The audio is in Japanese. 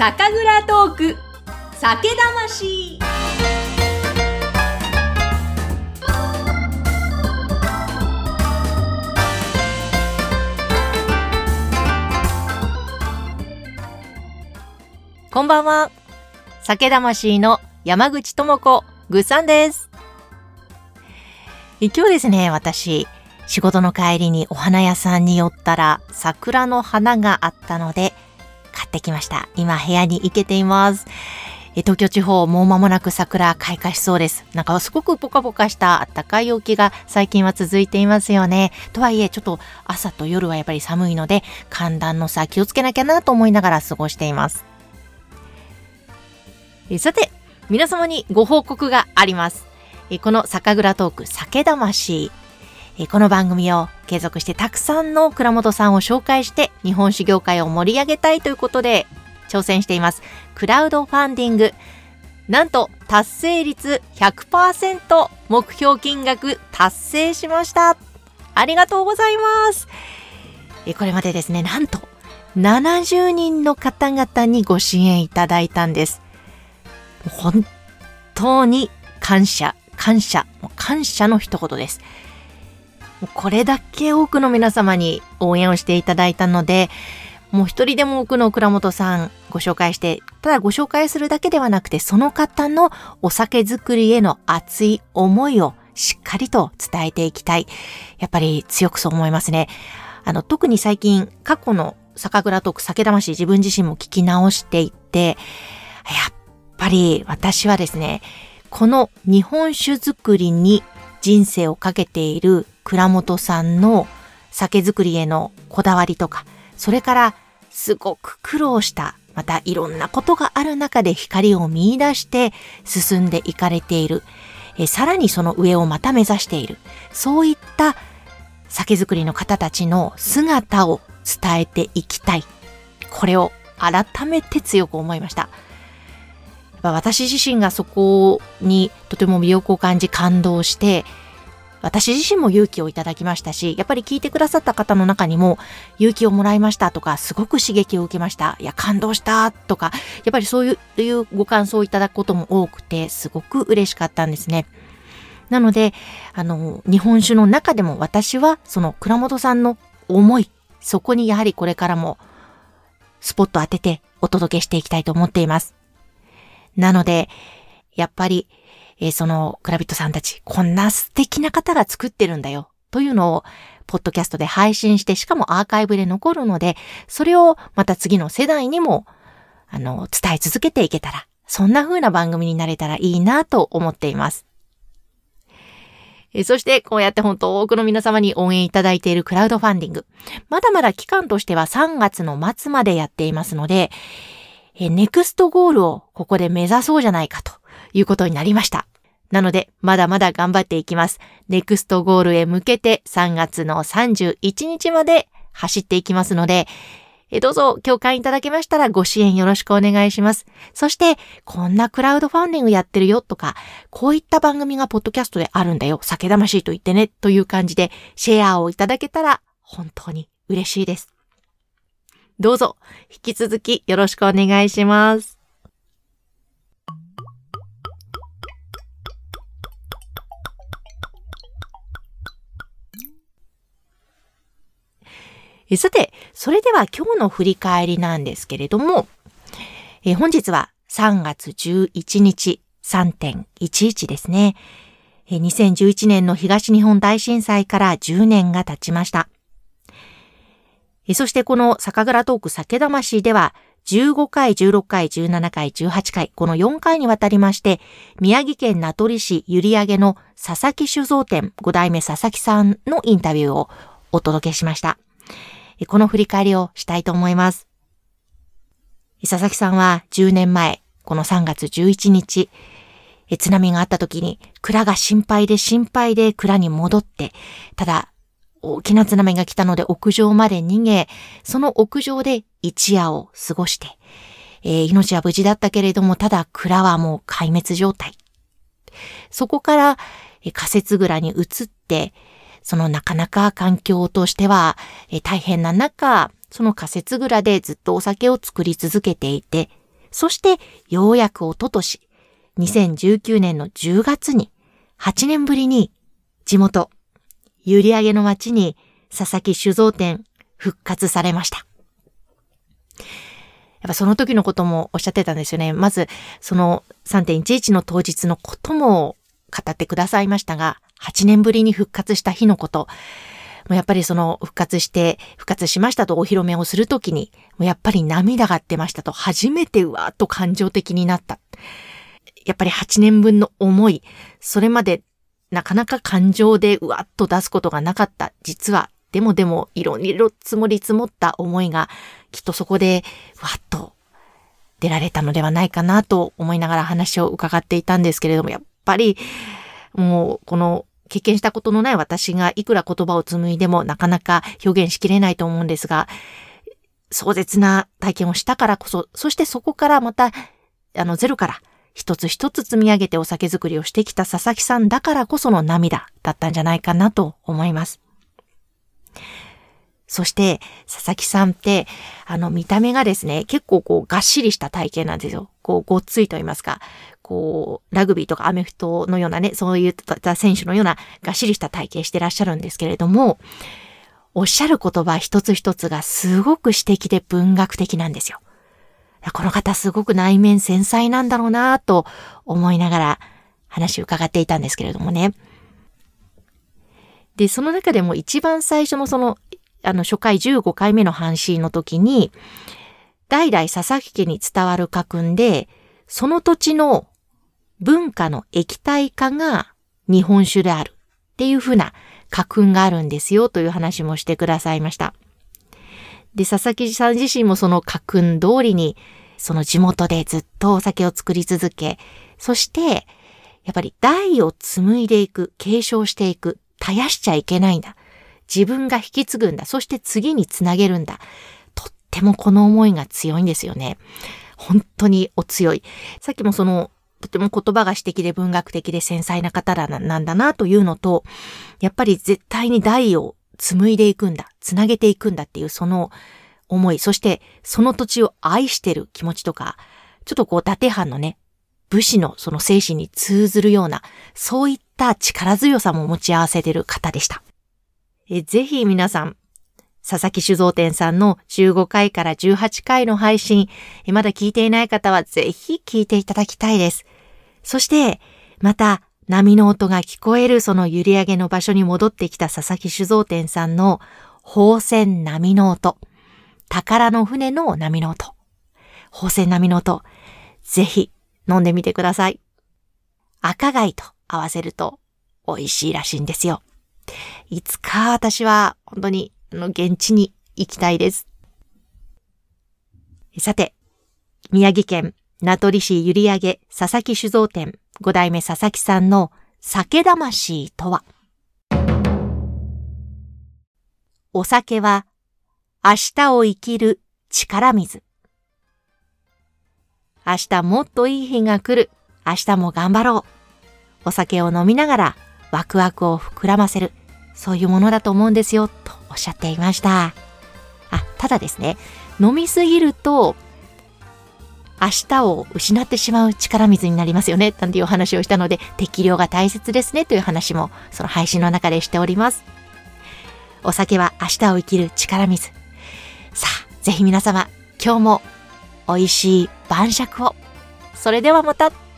酒蔵トーク酒魂こんばんは。酒魂の山口智子ぐっさんです。え今日ですね、私、仕事の帰りにお花屋さんに寄ったら桜の花があったので買ってきました。今部屋に行けています。え東京地方もう間もなく桜開花しそうです。なんかすごくポカポカした暖かい陽気が最近は続いていますよね。とはいえちょっと朝と夜はやっぱり寒いので寒暖の差気をつけなきゃなと思いながら過ごしています。えさて、皆様にご報告があります。えこの酒蔵トーク酒魂。この番組を継続してたくさんの蔵元さんを紹介して日本酒業界を盛り上げたいということで挑戦しています。クラウドファンディング。なんと達成率100%目標金額達成しました。ありがとうございます。これまでですね、なんと70人の方々にご支援いただいたんです。本当に感謝、感謝、感謝の一言です。もうこれだけ多くの皆様に応援をしていただいたので、もう一人でも多くの倉本さんご紹介して、ただご紹介するだけではなくて、その方のお酒作りへの熱い思いをしっかりと伝えていきたい。やっぱり強くそう思いますね。あの、特に最近、過去の酒蔵トーク酒魂自分自身も聞き直していって、やっぱり私はですね、この日本酒作りに人生をかけている倉本さんの酒造りへのこだわりとか、それからすごく苦労した、またいろんなことがある中で光を見出して進んでいかれている。えさらにその上をまた目指している。そういった酒造りの方たちの姿を伝えていきたい。これを改めて強く思いました。私自身がそこにとても魅力を感じ感動して、私自身も勇気をいただきましたし、やっぱり聞いてくださった方の中にも勇気をもらいましたとか、すごく刺激を受けました。いや、感動したとか、やっぱりそういういうご感想をいただくことも多くて、すごく嬉しかったんですね。なので、あの、日本酒の中でも私はその倉本さんの思い、そこにやはりこれからもスポット当ててお届けしていきたいと思っています。なので、やっぱり、えーそのクラビットさんたち、こんな素敵な方が作ってるんだよ、というのを、ポッドキャストで配信して、しかもアーカイブで残るので、それをまた次の世代にも、あの、伝え続けていけたら、そんな風な番組になれたらいいなと思っています。そして、こうやって本当多くの皆様に応援いただいているクラウドファンディング。まだまだ期間としては3月の末までやっていますので、えネクストゴールをここで目指そうじゃないかということになりました。なので、まだまだ頑張っていきます。ネクストゴールへ向けて3月の31日まで走っていきますので、どうぞ共感いただけましたらご支援よろしくお願いします。そして、こんなクラウドファンディングやってるよとか、こういった番組がポッドキャストであるんだよ。酒魂と言ってね。という感じでシェアをいただけたら本当に嬉しいです。どうぞ引き続きよろしくお願いします。さて、それでは今日の振り返りなんですけれども、え本日は3月11日3.11ですね。2011年の東日本大震災から10年が経ちました。そしてこの酒蔵トーク酒魂では、15回、16回、17回、18回、この4回にわたりまして、宮城県名取市閖上の佐々木酒造店5代目佐々木さんのインタビューをお届けしました。この振り返りをしたいと思います。佐々木さんは10年前、この3月11日、津波があった時に蔵が心配で心配で蔵に戻って、ただ大きな津波が来たので屋上まで逃げ、その屋上で一夜を過ごして、えー命は無事だったけれども、ただ蔵はもう壊滅状態。そこから仮設蔵に移って、そのなかなか環境としては、え大変な中、その仮設蔵でずっとお酒を作り続けていて、そしてようやくおととし、2019年の10月に、8年ぶりに地元、閖上の町に佐々木酒造店復活されました。やっぱその時のこともおっしゃってたんですよね。まず、その3.11の当日のことも語ってくださいましたが、8年ぶりに復活した日のこと、もうやっぱりその復活して、復活しましたとお披露目をするときに、もうやっぱり涙が出ましたと、初めてうわーっと感情的になった。やっぱり8年分の思い、それまでなかなか感情でうわっと出すことがなかった。実は、でもでも、いろいろ積もり積もった思いが、きっとそこで、わっと出られたのではないかなと思いながら話を伺っていたんですけれども、やっぱり、もう、この経験したことのない私がいくら言葉を紡いでもなかなか表現しきれないと思うんですが、壮絶な体験をしたからこそ、そしてそこからまた、あの、ゼロから一つ一つ積み上げてお酒作りをしてきた佐々木さんだからこその涙だったんじゃないかなと思います。そして、佐々木さんって、あの、見た目がですね、結構こう、がっしりした体型なんですよ。こう、ごっついと言いますか、こう、ラグビーとかアメフトのようなね、そういった選手のようながっしりした体型してらっしゃるんですけれども、おっしゃる言葉一つ一つがすごく詩的で文学的なんですよ。この方すごく内面繊細なんだろうなと思いながら話を伺っていたんですけれどもね。で、その中でも一番最初のそのあの、初回15回目の半紙の時に、代々佐々木家に伝わる家訓で、その土地の文化の液体化が日本酒であるっていうふうな家訓があるんですよという話もしてくださいました。で、佐々木さん自身もその家訓通りに、その地元でずっとお酒を作り続け、そして、やっぱり代を紡いでいく、継承していく、絶やしちゃいけないんだ。自分が引き継ぐんだ。そして次につなげるんだ。とってもこの思いが強いんですよね。本当にお強い。さっきもその、とても言葉が詩的で文学的で繊細な方らなんだなというのと、やっぱり絶対に代を紡いでいくんだ、つなげていくんだっていうその思い、そしてその土地を愛してる気持ちとか、ちょっとこう、伊達藩のね、武士のその精神に通ずるような、そういった力強さも持ち合わせてる方でした。えぜひ皆さん、佐々木酒造店さんの15回から18回の配信、まだ聞いていない方はぜひ聞いていただきたいです。そして、また、波の音が聞こえるその揺り上げの場所に戻ってきた佐々木酒造店さんの宝泉波の音、宝の船の波の音、宝泉波の音、ぜひ飲んでみてください。赤貝と合わせると美味しいらしいんですよ。いつか私は本当にあの現地に行きたいです。さて、宮城県名取市閖上佐々木酒造店5代目佐々木さんの酒魂とはお酒は明日を生きる力水。明日もっといい日が来る。明日も頑張ろう。お酒を飲みながらワクワクを膨らませる。そういうものだと思うんですよ、とおっしゃっていました。あ、ただですね、飲みすぎると、明日を失ってしまう力水になりますよね、なんていうお話をしたので、適量が大切ですね、という話も、その配信の中でしております。お酒は明日を生きる力水。さあ、ぜひ皆様、今日も美味しい晩酌を。それではまた。